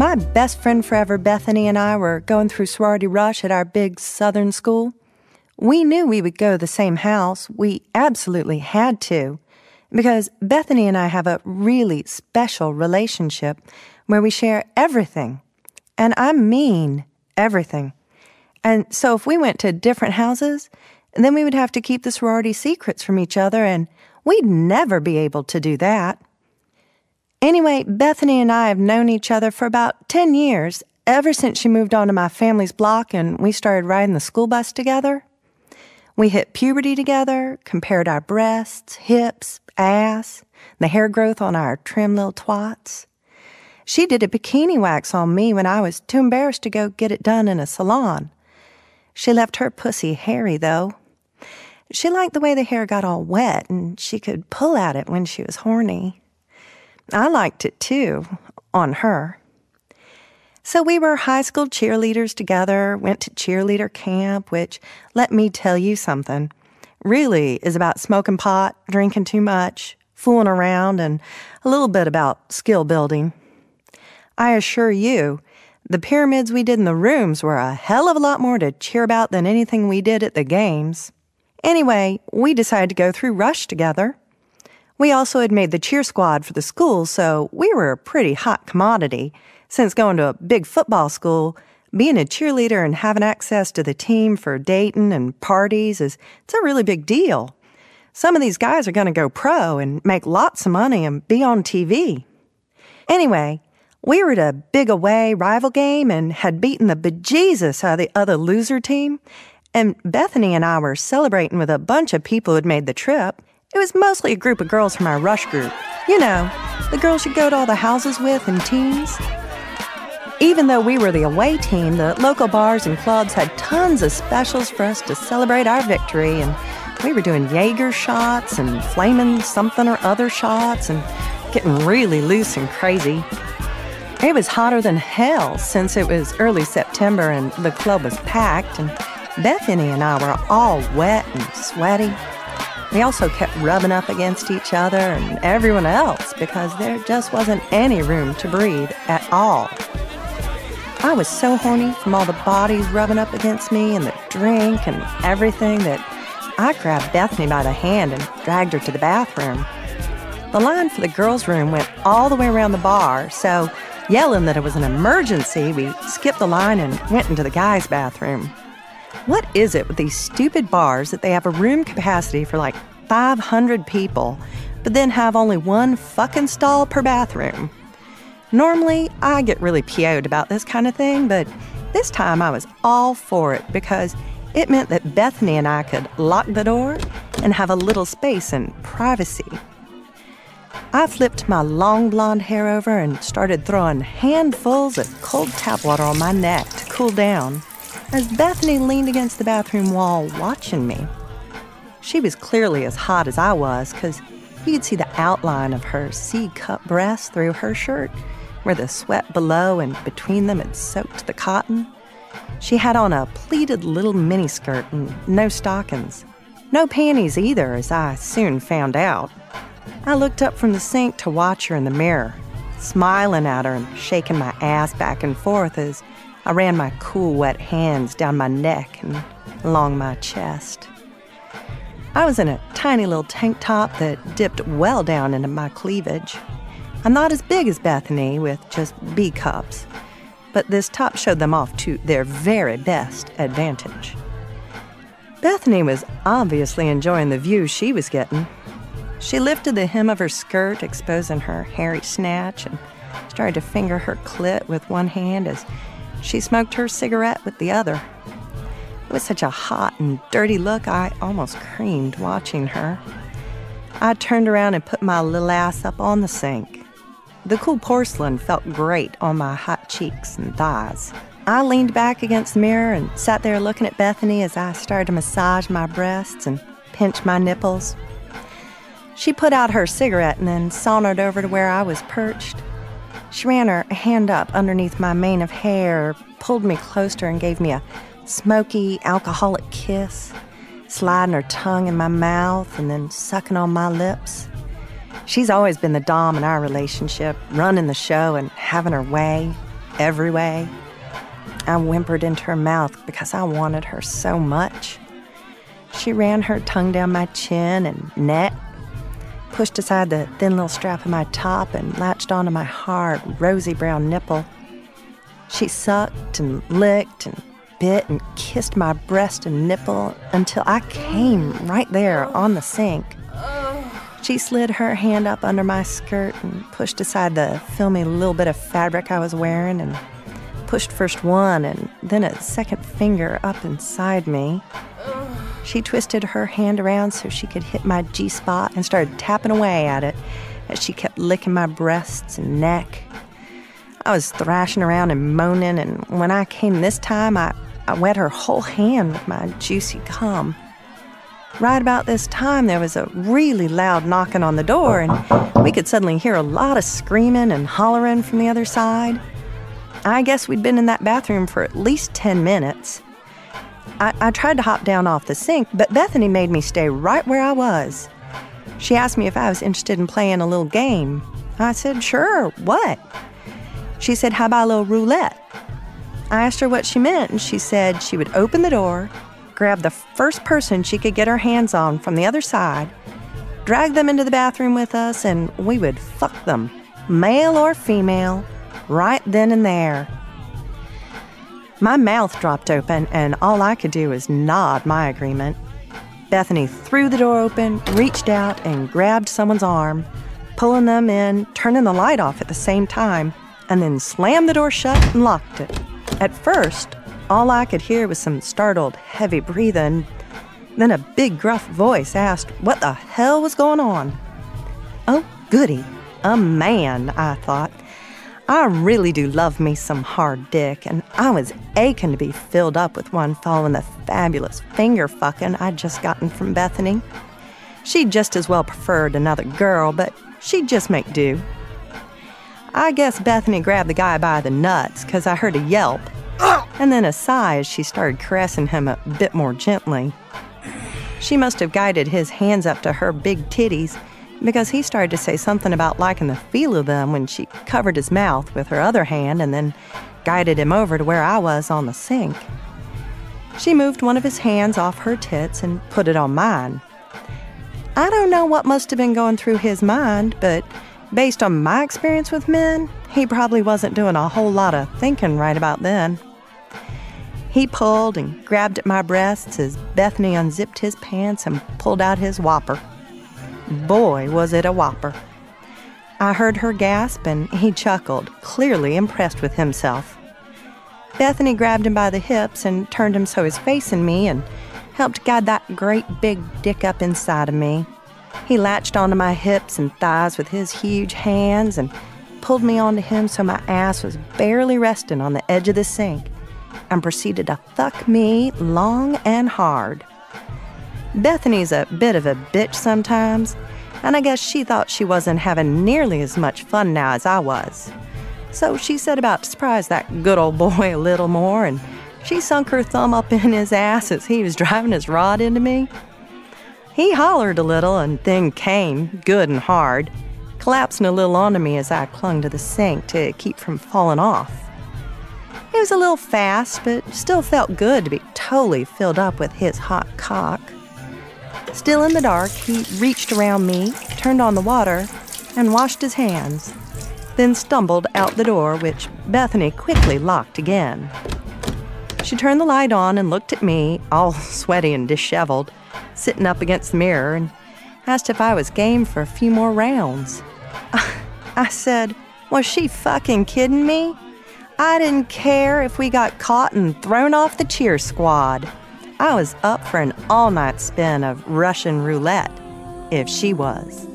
My best friend forever, Bethany, and I were going through sorority rush at our big southern school. We knew we would go to the same house. We absolutely had to. Because Bethany and I have a really special relationship where we share everything. And I mean everything. And so if we went to different houses, then we would have to keep the sorority secrets from each other, and we'd never be able to do that. Anyway, Bethany and I have known each other for about 10 years, ever since she moved onto my family's block and we started riding the school bus together. We hit puberty together, compared our breasts, hips, ass, the hair growth on our trim little twats. She did a bikini wax on me when I was too embarrassed to go get it done in a salon. She left her pussy hairy, though. She liked the way the hair got all wet and she could pull at it when she was horny. I liked it too, on her. So we were high school cheerleaders together, went to cheerleader camp, which, let me tell you something, really is about smoking pot, drinking too much, fooling around, and a little bit about skill building. I assure you, the pyramids we did in the rooms were a hell of a lot more to cheer about than anything we did at the games. Anyway, we decided to go through Rush together. We also had made the cheer squad for the school, so we were a pretty hot commodity. Since going to a big football school, being a cheerleader and having access to the team for dating and parties is it's a really big deal. Some of these guys are going to go pro and make lots of money and be on TV. Anyway, we were at a big away rival game and had beaten the bejesus out of the other loser team. And Bethany and I were celebrating with a bunch of people who'd made the trip. It was mostly a group of girls from our rush group. You know, the girls you go to all the houses with and teens. Even though we were the away team, the local bars and clubs had tons of specials for us to celebrate our victory, and we were doing Jaeger shots and flaming something or other shots and getting really loose and crazy. It was hotter than hell since it was early September and the club was packed, and Bethany and I were all wet and sweaty. We also kept rubbing up against each other and everyone else because there just wasn't any room to breathe at all. I was so horny from all the bodies rubbing up against me and the drink and everything that I grabbed Bethany by the hand and dragged her to the bathroom. The line for the girls' room went all the way around the bar, so yelling that it was an emergency, we skipped the line and went into the guys' bathroom. What is it with these stupid bars that they have a room capacity for like 500 people, but then have only one fucking stall per bathroom? Normally, I get really PO'd about this kind of thing, but this time I was all for it because it meant that Bethany and I could lock the door and have a little space and privacy. I flipped my long blonde hair over and started throwing handfuls of cold tap water on my neck to cool down as Bethany leaned against the bathroom wall watching me. She was clearly as hot as I was because you could see the outline of her C cup breasts through her shirt, where the sweat below and between them had soaked the cotton. She had on a pleated little miniskirt and no stockings. No panties either, as I soon found out. I looked up from the sink to watch her in the mirror, smiling at her and shaking my ass back and forth as I ran my cool, wet hands down my neck and along my chest. I was in a tiny little tank top that dipped well down into my cleavage. I'm not as big as Bethany with just B cups, but this top showed them off to their very best advantage. Bethany was obviously enjoying the view she was getting. She lifted the hem of her skirt, exposing her hairy snatch, and started to finger her clit with one hand as she smoked her cigarette with the other. It was such a hot and dirty look, I almost creamed watching her. I turned around and put my little ass up on the sink. The cool porcelain felt great on my hot cheeks and thighs. I leaned back against the mirror and sat there looking at Bethany as I started to massage my breasts and pinch my nipples. She put out her cigarette and then sauntered over to where I was perched. She ran her hand up underneath my mane of hair, pulled me close to her, and gave me a smoky, alcoholic kiss, sliding her tongue in my mouth and then sucking on my lips. She's always been the dom in our relationship, running the show and having her way. every way. I whimpered into her mouth because I wanted her so much. She ran her tongue down my chin and neck, pushed aside the thin little strap of my top, and latched onto my hard, rosy brown nipple. She sucked and licked and bit and kissed my breast and nipple until I came right there on the sink. She slid her hand up under my skirt and pushed aside the filmy little bit of fabric I was wearing and pushed first one and then a second finger up inside me. She twisted her hand around so she could hit my G spot and started tapping away at it as she kept licking my breasts and neck. I was thrashing around and moaning, and when I came this time, I, I wet her whole hand with my juicy cum. Right about this time, there was a really loud knocking on the door, and we could suddenly hear a lot of screaming and hollering from the other side. I guess we'd been in that bathroom for at least 10 minutes. I, I tried to hop down off the sink, but Bethany made me stay right where I was. She asked me if I was interested in playing a little game. I said, sure, what? She said, How about a little roulette? I asked her what she meant, and she said she would open the door, grab the first person she could get her hands on from the other side, drag them into the bathroom with us, and we would fuck them, male or female, right then and there. My mouth dropped open, and all I could do was nod my agreement. Bethany threw the door open, reached out, and grabbed someone's arm, pulling them in, turning the light off at the same time and then slammed the door shut and locked it. At first, all I could hear was some startled, heavy breathing. Then a big, gruff voice asked what the hell was going on. Oh, goody, a man, I thought. I really do love me some hard dick, and I was aching to be filled up with one following the fabulous finger fucking I'd just gotten from Bethany. She'd just as well preferred another girl, but she'd just make do. I guess Bethany grabbed the guy by the nuts because I heard a yelp and then a sigh as she started caressing him a bit more gently. She must have guided his hands up to her big titties because he started to say something about liking the feel of them when she covered his mouth with her other hand and then guided him over to where I was on the sink. She moved one of his hands off her tits and put it on mine. I don't know what must have been going through his mind, but Based on my experience with men, he probably wasn't doing a whole lot of thinking right about then. He pulled and grabbed at my breasts as Bethany unzipped his pants and pulled out his whopper. Boy, was it a whopper. I heard her gasp and he chuckled, clearly impressed with himself. Bethany grabbed him by the hips and turned him so he's facing me and helped guide that great big dick up inside of me. He latched onto my hips and thighs with his huge hands and pulled me onto him so my ass was barely resting on the edge of the sink and proceeded to fuck me long and hard. Bethany's a bit of a bitch sometimes, and I guess she thought she wasn't having nearly as much fun now as I was. So she set about to surprise that good old boy a little more, and she sunk her thumb up in his ass as he was driving his rod into me. He hollered a little and then came, good and hard, collapsing a little onto me as I clung to the sink to keep from falling off. It was a little fast, but still felt good to be totally filled up with his hot cock. Still in the dark, he reached around me, turned on the water, and washed his hands, then stumbled out the door, which Bethany quickly locked again. She turned the light on and looked at me, all sweaty and disheveled sitting up against the mirror and asked if I was game for a few more rounds. I said, Was she fucking kidding me? I didn't care if we got caught and thrown off the cheer squad. I was up for an all night spin of Russian roulette, if she was.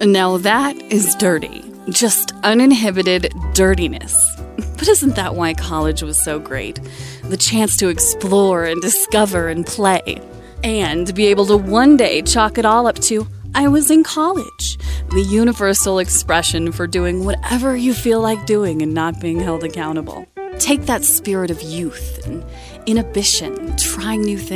Now that is dirty. Just uninhibited dirtiness. But isn't that why college was so great? The chance to explore and discover and play and be able to one day chalk it all up to I was in college, the universal expression for doing whatever you feel like doing and not being held accountable. Take that spirit of youth and inhibition, trying new things